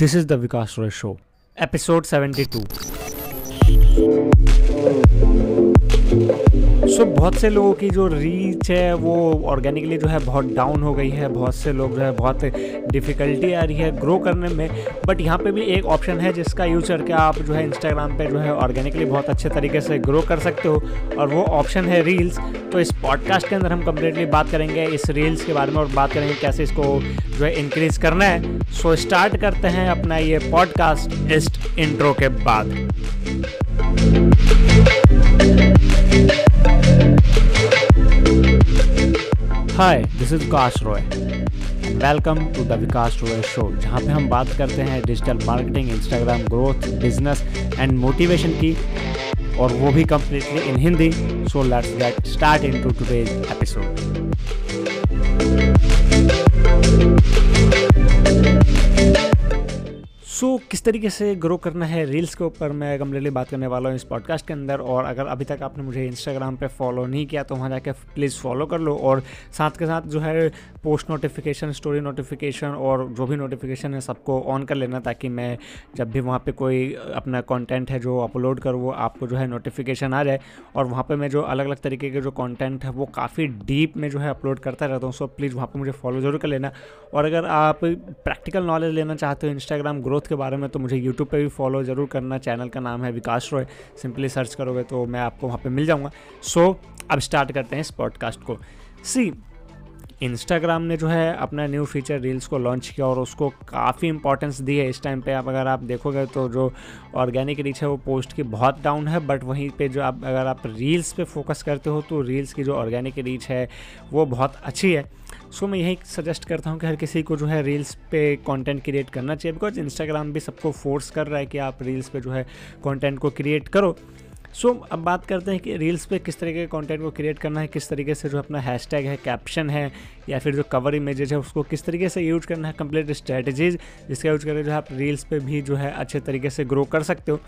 This is the Vikas Roy Show, episode 72. So so, बहुत से लोगों की जो रीच है वो ऑर्गेनिकली जो है बहुत डाउन हो गई है बहुत से लोग जो है बहुत डिफ़िकल्टी आ रही है ग्रो करने में। बट यहाँ पे भी एक ऑप्शन है जिसका यूज़ करके आप जो है इंस्टाग्राम पे जो है ऑर्गेनिकली बहुत अच्छे तरीके से ग्रो कर सकते हो। और वो ऑप्शन है रील्स तो इस पॉडकास्ट के अंदर हम कम्प्लीटली बात करेंगे इस रील्स के बारे में और बात करेंगे कैसे इसको जो है इंक्रीज़ करना है। सो so, स्टार्ट करते हैं अपना ये पॉडकास्ट इस इंट्रो के बाद। Hi this is Vikas Roy welcome to the Vikas Roy show जहाँ पे हम बात करते हैं digital marketing Instagram growth business and motivation की, और वो भी completely in Hindi so let's get start into today's episode so so, किस तरीके से ग्रो करना है रील्स के ऊपर मैं कम्प्लीटली बात करने वाला हूँ इस पॉडकास्ट के अंदर और अगर अभी तक आपने मुझे इंस्टाग्राम पे फॉलो नहीं किया तो वहाँ जाकर प्लीज़ फॉलो कर लो और साथ के साथ जो है पोस्ट नोटिफिकेशन स्टोरी नोटिफिकेशन और जो भी नोटिफिकेशन है सबको ऑन कर लेना ताकि मैं जब भी वहाँ पर कोई अपना कॉन्टेंट है जो अपलोड करूँ वो आपको जो है नोटिफिकेशन आ जाए और वहाँ पर मैं जो अलग अलग तरीके के जो कॉन्टेंट है वो काफ़ी डीप में जो है अपलोड करता रहता हूँ सो प्लीज़ वहाँ पर मुझे फॉलो ज़रूर कर लेना और अगर आप प्रैक्टिकल नॉलेज लेना चाहते हो इंस्टाग्राम ग्रोथ के बारे में तो मुझे यूट्यूब पर भी फॉलो ज़रूर करना। चैनल का नाम है विकास रॉय। सिंपली सर्च करोगे तो मैं आपको वहाँ पर मिल जाऊँगा। सो so, अब स्टार्ट करते हैं इस पॉडकास्ट को। सी इंस्टाग्राम ने जो है अपना न्यू फीचर रील्स को लॉन्च किया और उसको काफ़ी इंपॉर्टेंस दी है इस टाइम पे। आप अगर आप देखोगे तो जो ऑर्गेनिक रीच है वो पोस्ट की बहुत डाउन है बट वहीं पे जो आप, अगर आप रील्स पे फोकस करते हो तो रील्स की जो ऑर्गेनिक रीच है वो बहुत अच्छी है। सो मैं यही सजेस्ट करता हूँ कि हर किसी को जो है रील्स पे कंटेंट क्रिएट करना चाहिए बिकॉज़ इंस्टाग्राम भी सबको फोर्स कर रहा है कि आप रील्स पे जो है कंटेंट को क्रिएट करो। सो so, अब बात करते हैं कि रील्स पे किस तरीके के कंटेंट को क्रिएट करना है किस तरीके से जो अपना हैशटैग है कैप्शन है या फिर जो कवर इमेजेज है उसको किस तरीके से यूज़ करना है कंप्लीट स्ट्रेटजीज जिसका यूज़ करके जो है आप रील्स पे भी जो है अच्छे तरीके से ग्रो कर सकते हो।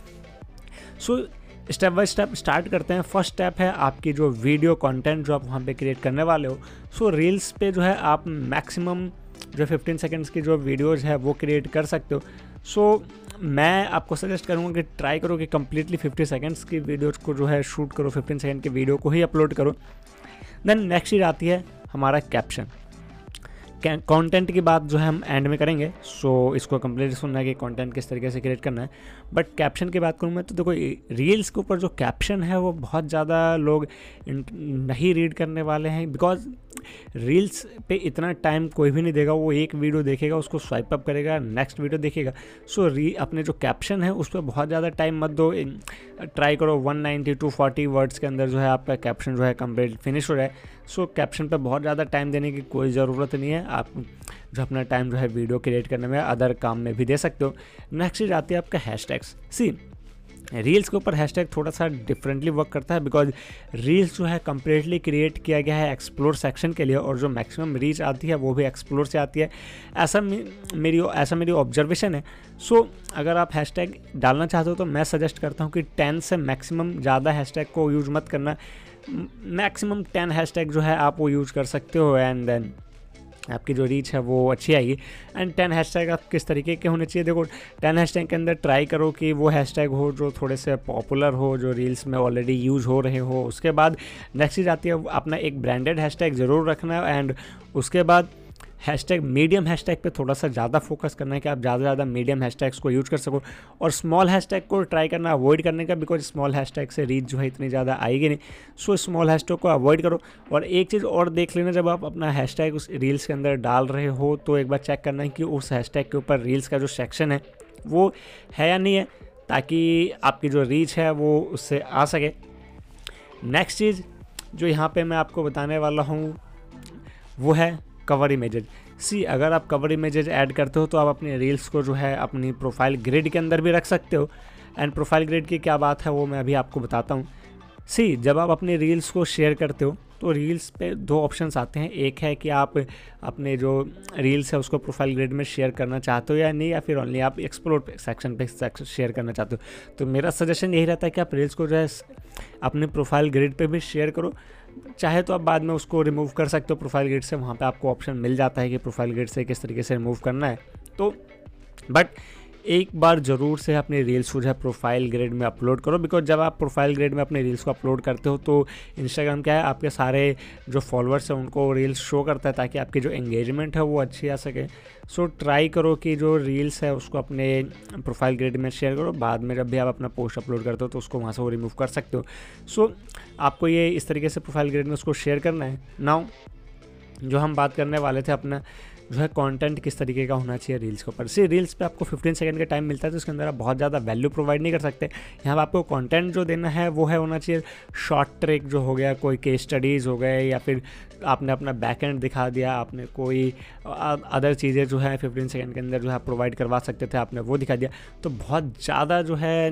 So so, step by step start करते हैं। फ़र्स्ट स्टेप है आपकी जो वीडियो कंटेंट जो आप वहाँ पे क्रिएट करने वाले हो। सो so, रील्स पे जो है आप मैक्सिमम जो 15 सेकंड्स की जो वीडियोज़ है वो क्रिएट कर सकते हो। सो so, मैं आपको सजेस्ट करूँगा कि ट्राई करो कि कम्प्लीटली फिफ्टी सेकेंड्स की वीडियोज़ को जो है शूट करो फिफ्टीन सेकेंड की वीडियो को ही अपलोड करो। देन नेक्स्ट चीज़ आती है हमारा कैप्शन कंटेंट की बात जो है हम एंड में करेंगे सो so, इसको कंप्लीट सुनना है कि कंटेंट किस तरीके से क्रिएट करना है। बट कैप्शन की बात करूँ मैं तो देखो रील्स के ऊपर जो कैप्शन है वो बहुत ज़्यादा लोग नहीं रीड करने वाले हैं बिकॉज़ रील्स पे इतना टाइम कोई भी नहीं देगा, वो एक वीडियो देखेगा, उसको स्वाइप अप करेगा, नेक्स्ट वीडियो देखेगा। सो री, अपने जो कैप्शन है, उस पर बहुत ज़्यादा टाइम मत दो। ट्राई करो 190 टू 40 वर्ड्स के अंदर जो है आपका कैप्शन जो है कंप्लीट फिनिश हो जाए सो कैप्शन पर बहुत ज़्यादा टाइम देने की कोई ज़रूरत नहीं है। आप जो अपना टाइम जो है वीडियो क्रिएट करने में अदर काम में भी दे सकते हो। नेक्स्ट चीज़ आती है आपका हैश टैग्स सी रील्स के ऊपर हैशटैग थोड़ा सा डिफरेंटली वर्क करता है बिकॉज़ रील्स जो है कम्प्लीटली क्रिएट किया गया है एक्सप्लोर सेक्शन के लिए और जो मैक्सिमम रीच आती है वो भी एक्सप्लोर से आती है। ऐसा मेरी ऐसा मेरी ऑब्जर्वेशन है। सो so, अगर आप हैशटैग डालना चाहते हो तो मैं सजेस्ट करता हूँ कि टेन से मैक्सिमम ज़्यादा हैशटैग को यूज़ मत करना। मैक्सिमम टेन हैशटैग जो है आप वो यूज़ कर सकते हो एंड देन आपकी जो रीच है वो अच्छी आएगी। एंड टेन हैश टैग आप किस तरीके के होने चाहिए? देखो टेन हैश टैग के अंदर ट्राई करो कि वो हैश टैग हो जो थोड़े से पॉपुलर हो, जो रील्स में ऑलरेडी यूज़ हो रहे हो। उसके बाद नेक्स्ट चीज़ आती है, अपना एक ब्रांडेड हैश टैग ज़रूर रखना। एंड उसके बाद हैशटैग मीडियम हैशटैग पे थोड़ा सा ज़्यादा फोकस करना है कि आप ज़्यादा से ज़्यादा मीडियम हैशटैग्स को यूज़ कर सको और स्मॉल हैशटैग को ट्राई करना अवॉइड करने का बिकॉज़ स्मॉल हैशटैग से रीच जो है इतनी ज़्यादा आएगी नहीं। सो स्मॉल हैशटैग को अवॉइड करो और एक चीज़ और देख लेना, जब आप अपना हैशटैग उस रील्स के अंदर डाल रहे हो तो एक बार चेक करना है कि उस हैशटैग के ऊपर रील्स का जो सेक्शन है, वो है या नहीं है, ताकि आपकी जो रीच है वो उससे आ सके। नेक्स्ट चीज़ जो यहाँ पे मैं आपको बताने वाला हूँ, वो है कवर इमेजेज सी अगर आप कवर इमेजेज ऐड करते हो तो आप अपनी रील्स को जो है, अपनी प्रोफ़ाइल ग्रिड के अंदर भी रख सकते हो। एंड प्रोफ़ाइल ग्रिड की क्या बात है, वो मैं अभी आपको बताता हूँ। सी जब आप अपने रील्स को शेयर करते हो तो रील्स पे दो ऑप्शंस आते हैं। एक है कि आप अपने जो रील्स है, उसको प्रोफ़ाइल ग्रेड में शेयर करना चाहते हो या नहीं, या फिर ओनली आप एक्सप्लोर सेक्शन पे शेयर करना चाहते हो। तो मेरा सजेशन यही रहता है कि आप रील्स को जो है, अपने प्रोफ़ाइल ग्रेड पे भी शेयर करो। चाहे तो आप बाद में उसको रिमूव कर सकते हो प्रोफ़ाइल ग्रिड से, वहाँ पे आपको ऑप्शन मिल जाता है कि प्रोफ़ाइल ग्रिड से किस तरीके से रिमूव करना है। तो बट एक बार ज़रूर से अपने रील्स को जो है प्रोफ़ाइल ग्रेड में अपलोड करो बिकॉज़ जब आप प्रोफ़ाइल ग्रेड में अपने रील्स को अपलोड करते हो तो इंस्टाग्राम क्या है आपके सारे जो फॉलोअर्स हैं उनको रील्स शो करता है ताकि आपकी जो एंगेजमेंट है वो अच्छी आ सके। सो so, ट्राई करो कि जो रील्स है उसको अपने प्रोफ़ाइल ग्रेड में शेयर करो। बाद में जब भी आप अपना पोस्ट अपलोड करते हो तो उसको वहाँ से वो रिमूव कर सकते हो। सो so, आपको ये इस तरीके से प्रोफ़ाइल ग्रेड में उसको शेयर करना है। नाउ जो हम बात करने वाले थे अपना जो है कंटेंट किस तरीके का होना चाहिए रील्स के ऊपर? सी रील्स पे आपको 15 सेकंड का टाइम मिलता है तो उसके अंदर आप बहुत ज़्यादा वैल्यू प्रोवाइड नहीं कर सकते। यहाँ पर आपको कंटेंट जो देना है, वो है होना चाहिए शॉर्ट ट्रिक जो हो गया, कोई केस स्टडीज़ हो गए, या फिर आपने अपना बैक एंड दिखा दिया, आपने कोई अदर चीज़ें जो है फिफ्टीन सेकेंड के अंदर जो है प्रोवाइड करवा सकते थे, आपने वो दिखा दिया। तो बहुत ज़्यादा जो है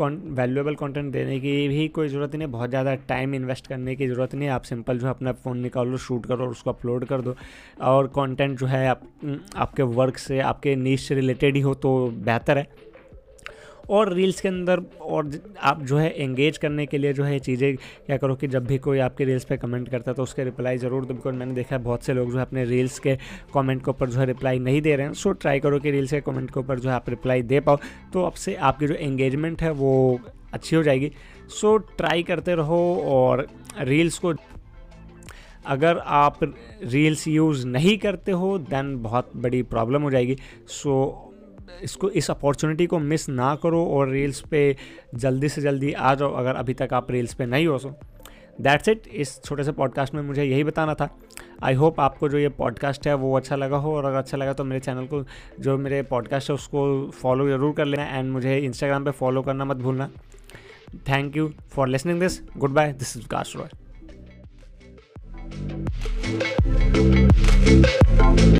वैल्यूएबल कंटेंट देने की भी कोई ज़रूरत नहीं बहुत ज़्यादा टाइम इन्वेस्ट करने की ज़रूरत नहीं है। आप सिंपल जो है अपना फ़ोन निकालो शूट करो और उसको अपलोड कर दो। और कंटेंट जो है आप, आपके वर्क से आपके नीच से रिलेटेड ही हो तो बेहतर है। और रील्स के अंदर और आप जो है एंगेज करने के लिए जो है चीज़ें, क्या करो कि जब भी कोई आपके रील्स पे कमेंट करता है तो उसके रिप्लाई ज़रूर दो बिकॉज़ मैंने देखा है बहुत से लोग जो है अपने रील्स के कमेंट के ऊपर जो है रिप्लाई नहीं दे रहे हैं। सो ट्राई करो कि रील्स के कमेंट के ऊपर जो है आप रिप्लाई दे पाओ। तो अब से आपकी जो एंगेजमेंट है, वो अच्छी हो जाएगी। सो ट्राई करते रहो और रील्स को अगर आप रील्स यूज़ नहीं करते हो देन बहुत बड़ी प्रॉब्लम हो जाएगी। सो इसको, इस अपॉर्चुनिटी को मिस ना करो और रील्स पे जल्दी से जल्दी आ जाओ, अगर अभी तक आप रील्स पे नहीं हो सो दैट्स इट इस छोटे से पॉडकास्ट में मुझे यही बताना था। आई होप आपको जो ये पॉडकास्ट है वो अच्छा लगा हो, और अगर अच्छा लगा तो मेरे चैनल को, जो मेरे पॉडकास्ट है उसको फॉलो ज़रूर कर लेना एंड मुझे इंस्टाग्राम पे फॉलो करना मत भूलना। Thank you for listening this goodbye this is cast Roy